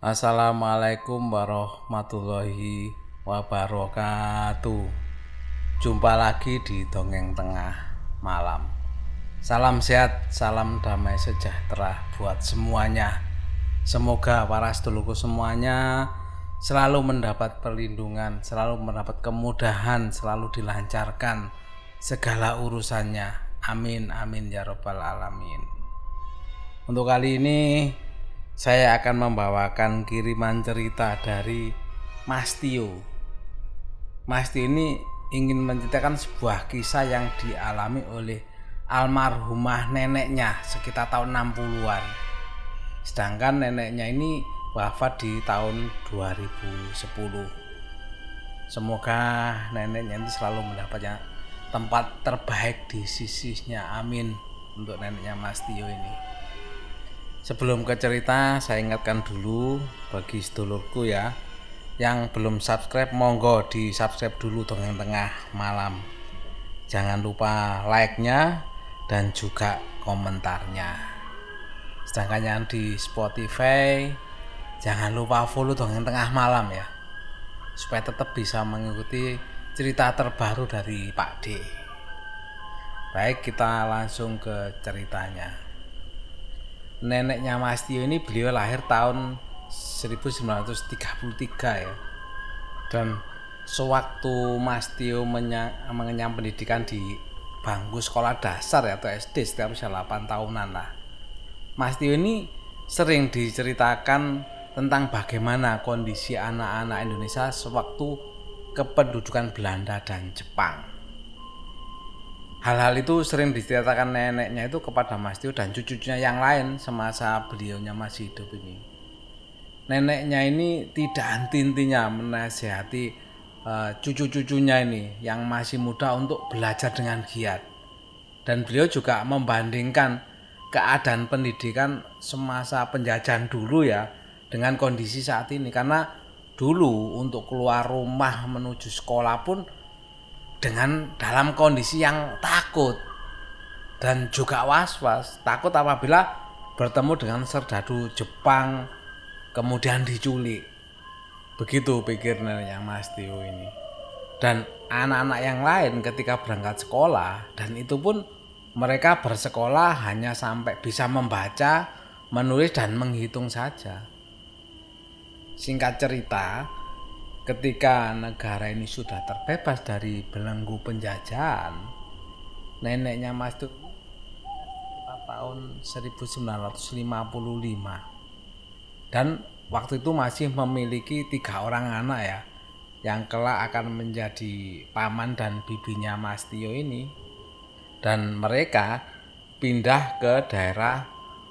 Assalamualaikum warahmatullahi wabarakatuh. Jumpa lagi di Dongeng Tengah Malam. Salam sehat, salam damai sejahtera buat semuanya. Semoga para sedulurku semuanya selalu mendapat perlindungan, selalu mendapat kemudahan, selalu dilancarkan segala urusannya. Amin, amin ya Rabbal 'Alamin. Untuk kali ini saya akan membawakan kiriman cerita dari Mas Tio. Mas Tio ini ingin menceritakan sebuah kisah yang dialami oleh almarhumah neneknya sekitar tahun 60-an. Sedangkan neneknya ini wafat di tahun 2010. Semoga neneknya itu selalu mendapatnya tempat terbaik di sisinya. Amin untuk neneknya Mas Tio ini. Sebelum ke cerita, saya ingatkan dulu bagi sedulurku ya yang belum subscribe monggo di subscribe dulu dongeng tengah malam. Jangan lupa like-nya dan juga komentarnya. Sedangkan yang di Spotify jangan lupa follow dongeng tengah malam ya. Supaya tetap bisa mengikuti cerita terbaru dari Pak D. Baik, kita langsung ke ceritanya neneknya Mas Tio ini beliau lahir tahun 1933 ya. Dan sewaktu Mas Tio mengenyam pendidikan di bangku sekolah dasar ya, atau SD setiap usia 8 tahunan lah. Mas Tio ini sering diceritakan tentang bagaimana kondisi anak-anak Indonesia sewaktu kependudukan Belanda dan Jepang Hal-hal itu sering diceritakan neneknya itu kepada Mas Tio dan cucunya yang lain semasa beliaunya masih hidup ini. Neneknya ini tidak henti-hentinya menasihati uh, cucu-cucunya ini yang masih muda untuk belajar dengan giat. Dan beliau juga membandingkan keadaan pendidikan semasa penjajahan dulu ya dengan kondisi saat ini karena dulu untuk keluar rumah menuju sekolah pun dengan dalam kondisi yang takut dan juga was-was. Takut apabila bertemu dengan serdadu Jepang kemudian diculik. Begitu pikirnya Mas Tio ini. Dan anak-anak yang lain ketika berangkat sekolah dan itu pun mereka bersekolah hanya sampai bisa membaca menulis dan menghitung saja. Singkat cerita ketika negara ini sudah terbebas dari belenggu penjajahan neneknya Mas Tuk tahun 1955 dan waktu itu masih memiliki tiga orang anak ya yang kelak akan menjadi paman dan bibinya Mas Tio ini. Dan mereka pindah ke daerah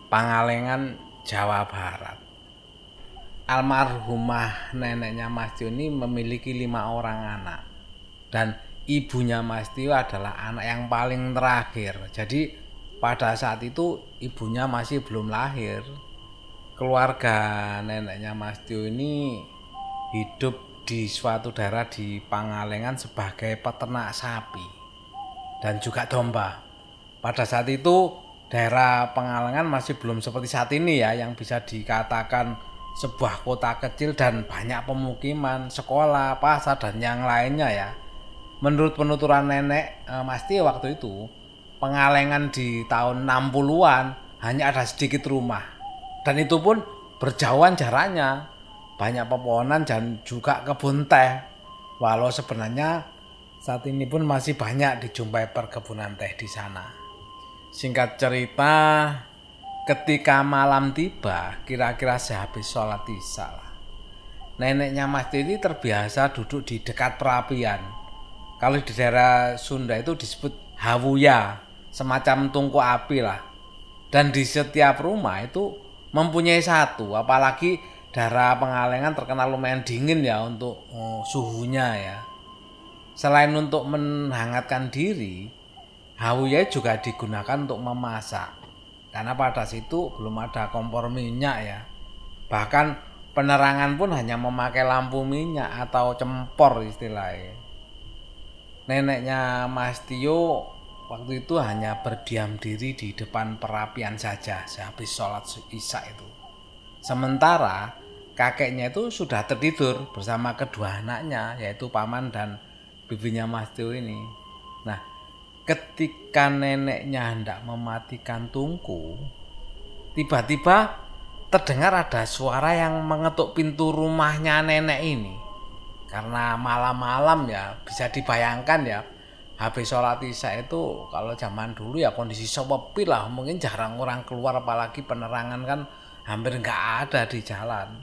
Pangalengan Jawa Barat almarhumah neneknya Mas Tio ini memiliki lima orang anak. Dan ibunya Mas Tio adalah anak yang paling terakhir. Jadi pada saat itu ibunya masih belum lahir. Keluarga neneknya Mas Tio ini hidup di suatu daerah di Pangalengan sebagai peternak sapi dan juga domba. Pada saat itu daerah Pangalengan masih belum seperti saat ini ya yang bisa dikatakan sebuah kota kecil dan banyak pemukiman, sekolah, pasar dan yang lainnya ya. Menurut penuturan nenek e, Tio waktu itu, pengalengan di tahun 60-an hanya ada sedikit rumah. Dan itu pun berjauhan jaraknya. Banyak pepohonan dan juga kebun teh. Walau sebenarnya saat ini pun masih banyak dijumpai perkebunan teh di sana. Singkat cerita, ketika malam tiba kira-kira sehabis sholat isya lah. Neneknya Mas ini terbiasa duduk di dekat perapian. Kalau di daerah Sunda itu disebut hawuya semacam tungku api lah. Dan di setiap rumah itu mempunyai satu apalagi daerah pengalengan terkenal lumayan dingin ya untuk oh, suhunya ya. Selain untuk menghangatkan diri hawuya juga digunakan untuk memasak karena pada situ belum ada kompor minyak ya. Bahkan penerangan pun hanya memakai lampu minyak atau cempor istilahnya. Neneknya Mas Tio waktu itu hanya berdiam diri di depan perapian saja sehabis sholat isya itu. Sementara kakeknya itu sudah tertidur bersama kedua anaknya yaitu paman dan bibinya Mas Tio ini. Ketika neneknya hendak mematikan tungku, tiba-tiba terdengar ada suara yang mengetuk pintu rumahnya nenek ini. Karena malam-malam ya bisa dibayangkan ya habis sholat isya itu kalau zaman dulu ya kondisi sepi lah mungkin jarang orang keluar apalagi penerangan kan hampir nggak ada di jalan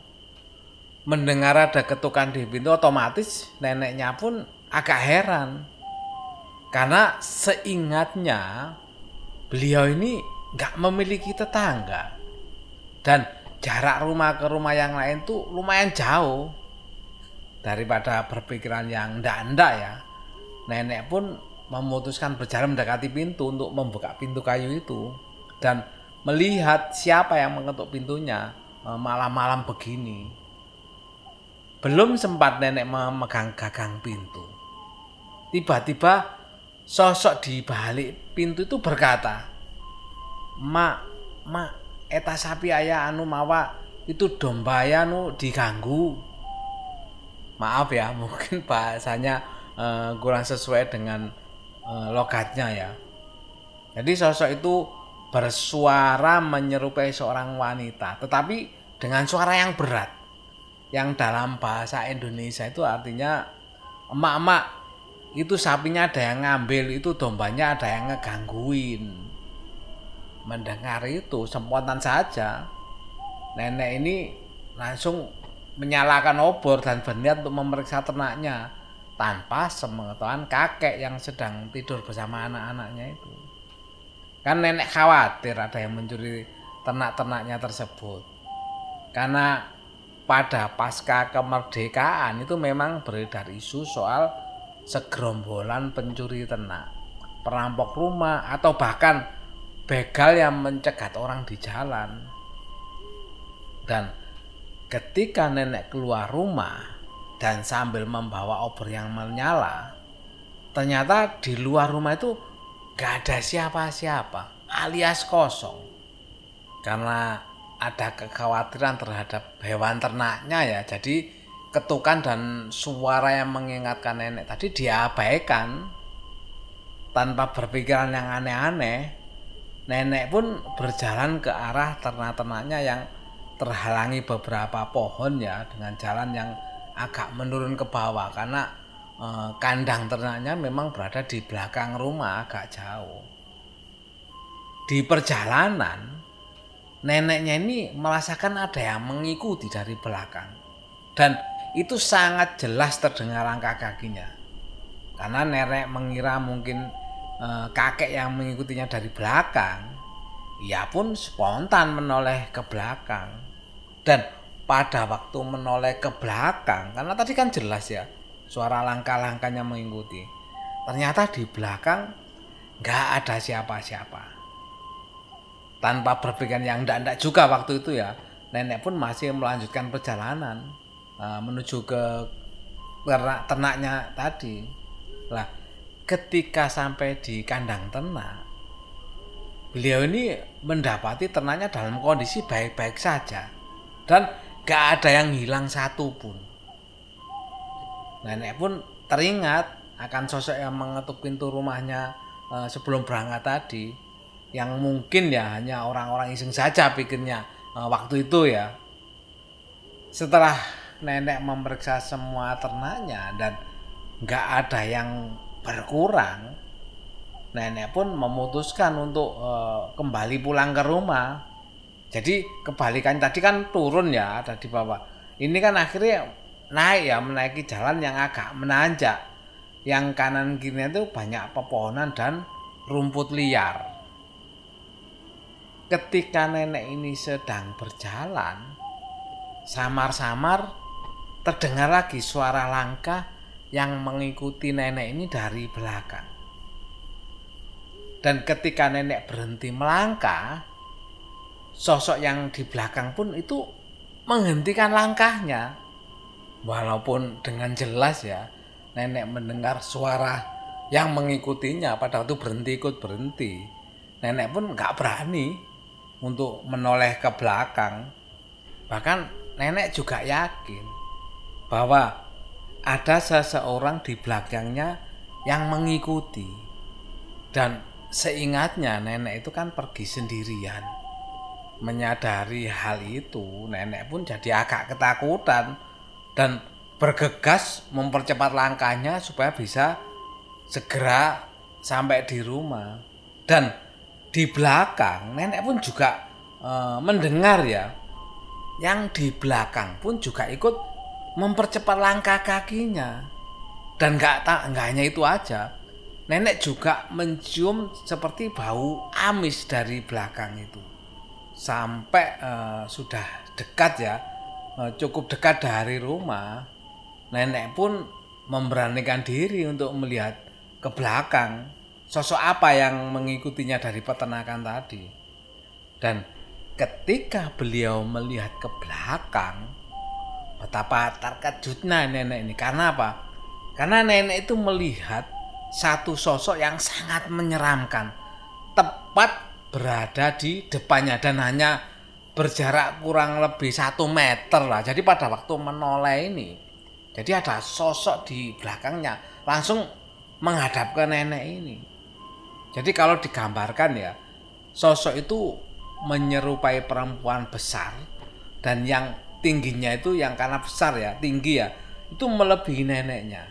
mendengar ada ketukan di pintu otomatis neneknya pun agak heran karena seingatnya beliau ini nggak memiliki tetangga dan jarak rumah ke rumah yang lain tuh lumayan jauh daripada berpikiran yang ndak-ndak ya nenek pun memutuskan berjalan mendekati pintu untuk membuka pintu kayu itu dan melihat siapa yang mengetuk pintunya e, malam-malam begini. Belum sempat nenek memegang gagang pintu. Tiba-tiba sosok di balik pintu itu berkata, "Mak, mak, eta sapi ayah anu mawa itu domba ya anu diganggu." Maaf ya, mungkin bahasanya uh, kurang sesuai dengan uh, logatnya ya. Jadi sosok itu bersuara menyerupai seorang wanita, tetapi dengan suara yang berat. Yang dalam bahasa Indonesia itu artinya emak-emak itu sapinya ada yang ngambil, itu dombanya ada yang ngegangguin. Mendengar itu spontan saja. Nenek ini langsung menyalakan obor dan berniat untuk memeriksa ternaknya tanpa sepengetahuan kakek yang sedang tidur bersama anak-anaknya itu. Kan nenek khawatir ada yang mencuri ternak-ternaknya tersebut. Karena pada pasca kemerdekaan itu memang beredar isu soal segerombolan pencuri ternak, perampok rumah atau bahkan begal yang mencegat orang di jalan. Dan ketika nenek keluar rumah, dan sambil membawa obor yang menyala ternyata di luar rumah itu gak ada siapa-siapa alias kosong karena ada kekhawatiran terhadap hewan ternaknya ya jadi ketukan dan suara yang mengingatkan nenek tadi diabaikan. Tanpa berpikiran yang aneh-aneh nenek pun berjalan ke arah ternak-ternaknya yang terhalangi beberapa pohon ya dengan jalan yang agak menurun ke bawah. Karena eh, kandang ternaknya memang berada di belakang rumah agak jauh. Di perjalanan neneknya ini merasakan ada yang mengikuti dari belakang. Dan itu sangat jelas terdengar langkah kakinya. Karena nenek mengira mungkin eh, kakek yang mengikutinya dari belakang ia pun spontan menoleh ke belakang. Dan pada waktu menoleh ke belakang karena tadi kan jelas ya suara langkah-langkahnya mengikuti. Ternyata di belakang nggak ada siapa-siapa. Tanpa berpikiran yang ndak ndak juga waktu itu ya nenek pun masih melanjutkan perjalanan uh, menuju ke ternak ternaknya tadi lah ketika sampai di kandang ternak beliau ini mendapati ternaknya dalam kondisi baik-baik saja dan gak ada yang hilang satu pun. Nenek pun teringat akan sosok yang mengetuk pintu rumahnya uh, sebelum berangkat tadi, yang mungkin ya hanya orang-orang iseng saja pikirnya uh, waktu itu ya. Setelah nenek memeriksa semua ternaknya dan gak ada yang berkurang, nenek pun memutuskan untuk uh, kembali pulang ke rumah jadi kebalikan tadi kan turun ya ada di bawah. Ini kan akhirnya naik ya menaiki jalan yang agak menanjak. Yang kanan kiri itu banyak pepohonan dan rumput liar. Ketika nenek ini sedang berjalan, samar-samar terdengar lagi suara langkah yang mengikuti nenek ini dari belakang. Dan ketika nenek berhenti melangkah, sosok yang di belakang pun itu menghentikan langkahnya. Walaupun dengan jelas ya, nenek mendengar suara yang mengikutinya pada waktu berhenti ikut berhenti. Nenek pun nggak berani untuk menoleh ke belakang. Bahkan nenek juga yakin bahwa ada seseorang di belakangnya yang mengikuti. Dan seingatnya nenek itu kan pergi sendirian. Menyadari hal itu nenek pun jadi agak ketakutan dan bergegas mempercepat langkahnya supaya bisa segera sampai di rumah. Dan di belakang nenek pun juga e, mendengar ya yang di belakang pun juga ikut mempercepat langkah kakinya. Dan nggak tak nggak hanya itu aja, nenek juga mencium seperti bau amis dari belakang itu. Sampai uh, sudah dekat ya, uh, cukup dekat dari rumah, nenek pun memberanikan diri untuk melihat ke belakang sosok apa yang mengikutinya dari peternakan tadi. Dan ketika beliau melihat ke belakang, betapa terkejutnya nenek ini. Karena apa? Karena nenek itu melihat satu sosok yang sangat menyeramkan. Tepat berada di depannya dan hanya berjarak kurang lebih satu meter lah. Jadi pada waktu menoleh ini jadi ada sosok di belakangnya langsung menghadap ke nenek ini. Jadi kalau digambarkan ya sosok itu menyerupai perempuan besar dan yang tingginya itu yang karena besar ya tinggi ya itu melebihi neneknya.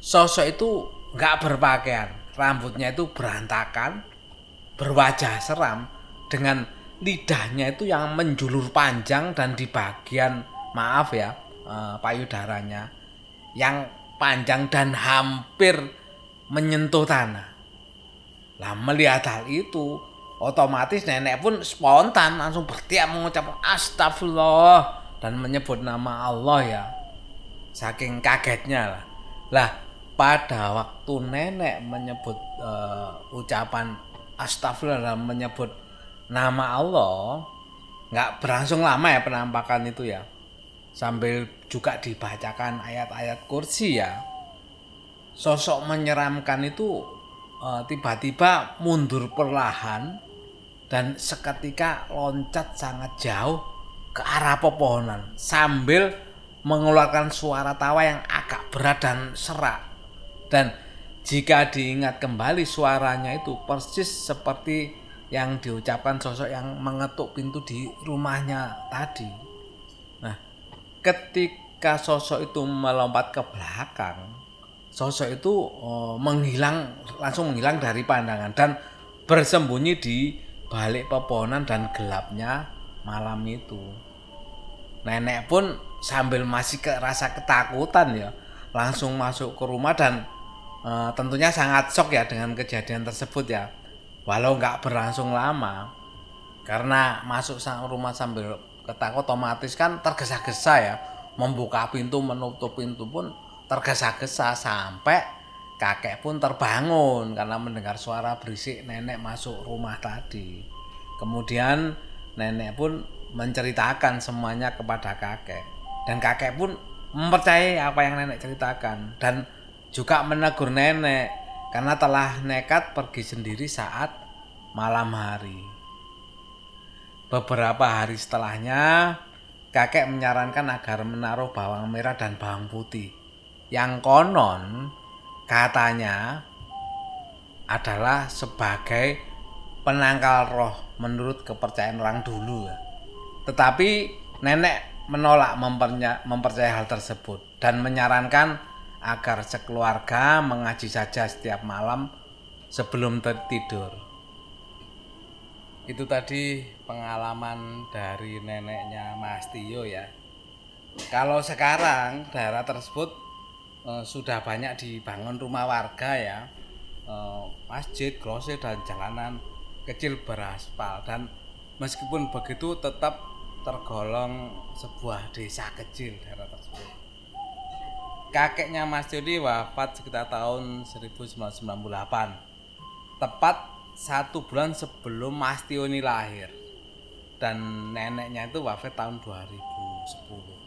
Sosok itu nggak berpakaian rambutnya itu berantakan berwajah seram dengan lidahnya itu yang menjulur panjang dan di bagian maaf ya eh, payudaranya yang panjang dan hampir menyentuh tanah. Lah melihat hal itu otomatis nenek pun spontan langsung bertiap mengucap astagfirullah dan menyebut nama Allah ya. Saking kagetnya lah. Lah pada waktu nenek menyebut uh, ucapan astagfirullah dan menyebut nama Allah nggak berlangsung lama ya penampakan itu ya. Sambil juga dibacakan ayat-ayat kursi ya. Sosok menyeramkan itu eh, tiba-tiba uh, mundur perlahan dan seketika loncat sangat jauh ke arah pepohonan sambil mengeluarkan suara tawa yang agak berat dan serak. Dan jika diingat kembali suaranya itu persis seperti yang diucapkan sosok yang mengetuk pintu di rumahnya tadi. Nah, ketika sosok itu melompat ke belakang, sosok itu oh, menghilang langsung menghilang dari pandangan dan bersembunyi di balik pepohonan dan gelapnya malam itu. Nenek pun sambil masih ke rasa ketakutan ya, langsung masuk ke rumah dan e, tentunya sangat shock ya dengan kejadian tersebut ya. Walau nggak berlangsung lama, karena masuk sang rumah sambil ketakut otomatis kan tergesa-gesa ya, membuka pintu menutup pintu pun tergesa-gesa sampai kakek pun terbangun karena mendengar suara berisik nenek masuk rumah tadi. Kemudian nenek pun menceritakan semuanya kepada kakek. Dan kakek pun mempercayai apa yang nenek ceritakan dan juga menegur nenek karena telah nekat pergi sendiri saat malam hari. Beberapa hari setelahnya, kakek menyarankan agar menaruh bawang merah dan bawang putih. Yang konon katanya adalah sebagai penangkal roh menurut kepercayaan orang dulu. Tetapi nenek menolak mempercayai hal tersebut dan menyarankan agar sekeluarga mengaji saja setiap malam sebelum tertidur. Itu tadi pengalaman dari neneknya Mas Tio ya. Kalau sekarang daerah tersebut uh, sudah banyak dibangun rumah warga ya uh, masjid, grosir dan jalanan kecil beraspal dan meskipun begitu tetap tergolong sebuah desa kecil daerah tersebut. Kakeknya Mas Jody wafat sekitar tahun 1998. Tepat satu bulan sebelum Mas Tioni lahir. Dan neneknya itu wafat tahun 2010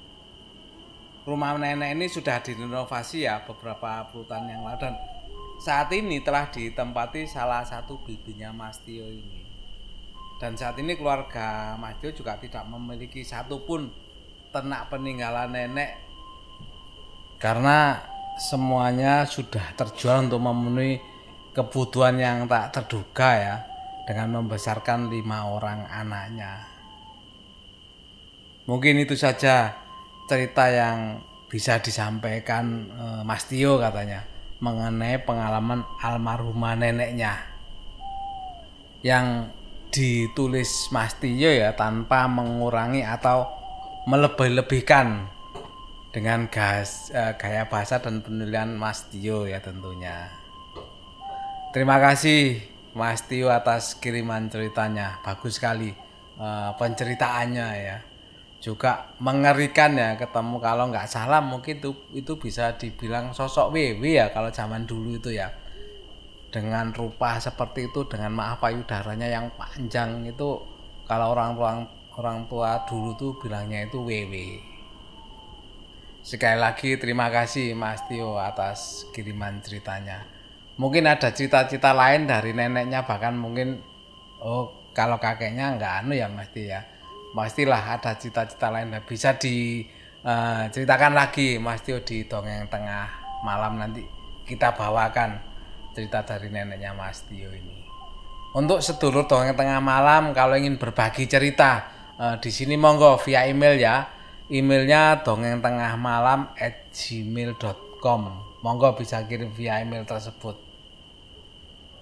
rumah nenek ini sudah direnovasi ya beberapa puluh yang lalu dan saat ini telah ditempati salah satu bibinya Mas Tio ini. Dan saat ini keluarga Mas Tio juga tidak memiliki satupun ternak peninggalan nenek karena semuanya sudah terjual untuk memenuhi kebutuhan yang tak terduga ya dengan membesarkan lima orang anaknya. Mungkin itu saja cerita yang bisa disampaikan eh, Mas Tio katanya mengenai pengalaman almarhumah neneknya. Yang ditulis Mas Tio ya tanpa mengurangi atau melebih-lebihkan dengan gas, eh, gaya bahasa dan penulisan Mas Tio ya tentunya. Terima kasih Mas Tio atas kiriman ceritanya, bagus sekali eh, penceritaannya ya juga mengerikan ya ketemu. Kalau nggak salah mungkin itu itu bisa dibilang sosok WW ya kalau zaman dulu itu ya. Dengan rupa seperti itu dengan maaf payudaranya yang panjang itu kalau orang tua orang tua dulu tuh bilangnya itu WW sekali lagi terima kasih Mas Tio atas kiriman ceritanya. Mungkin ada cita-cita lain dari neneknya bahkan mungkin oh kalau kakeknya nggak anu ya Mas Tio ya pastilah ada cita-cita lain bisa diceritakan uh, lagi Mas Tio di dongeng tengah malam nanti kita bawakan cerita dari neneknya Mas Tio ini. Untuk sedulur dongeng tengah malam kalau ingin berbagi cerita uh, di sini monggo via email ya. Emailnya dongeng tengah malam at gmail.com. Monggo bisa kirim via email tersebut.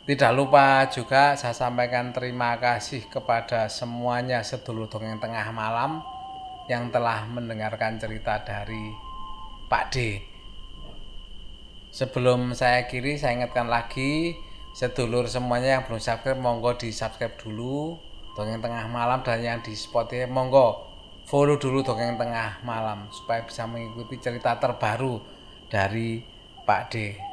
Tidak lupa juga saya sampaikan terima kasih kepada semuanya sedulur dongeng tengah malam yang telah mendengarkan cerita dari Pak D. Sebelum saya kiri, saya ingatkan lagi sedulur semuanya yang belum subscribe, monggo di subscribe dulu dongeng tengah malam dan yang di Spotify monggo follow dulu dongeng tengah malam supaya bisa mengikuti cerita terbaru dari Pak D.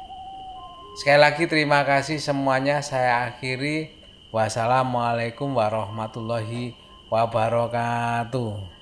Sekali lagi terima kasih semuanya. Saya akhiri. Wassalamualaikum warahmatullahi wabarakatuh.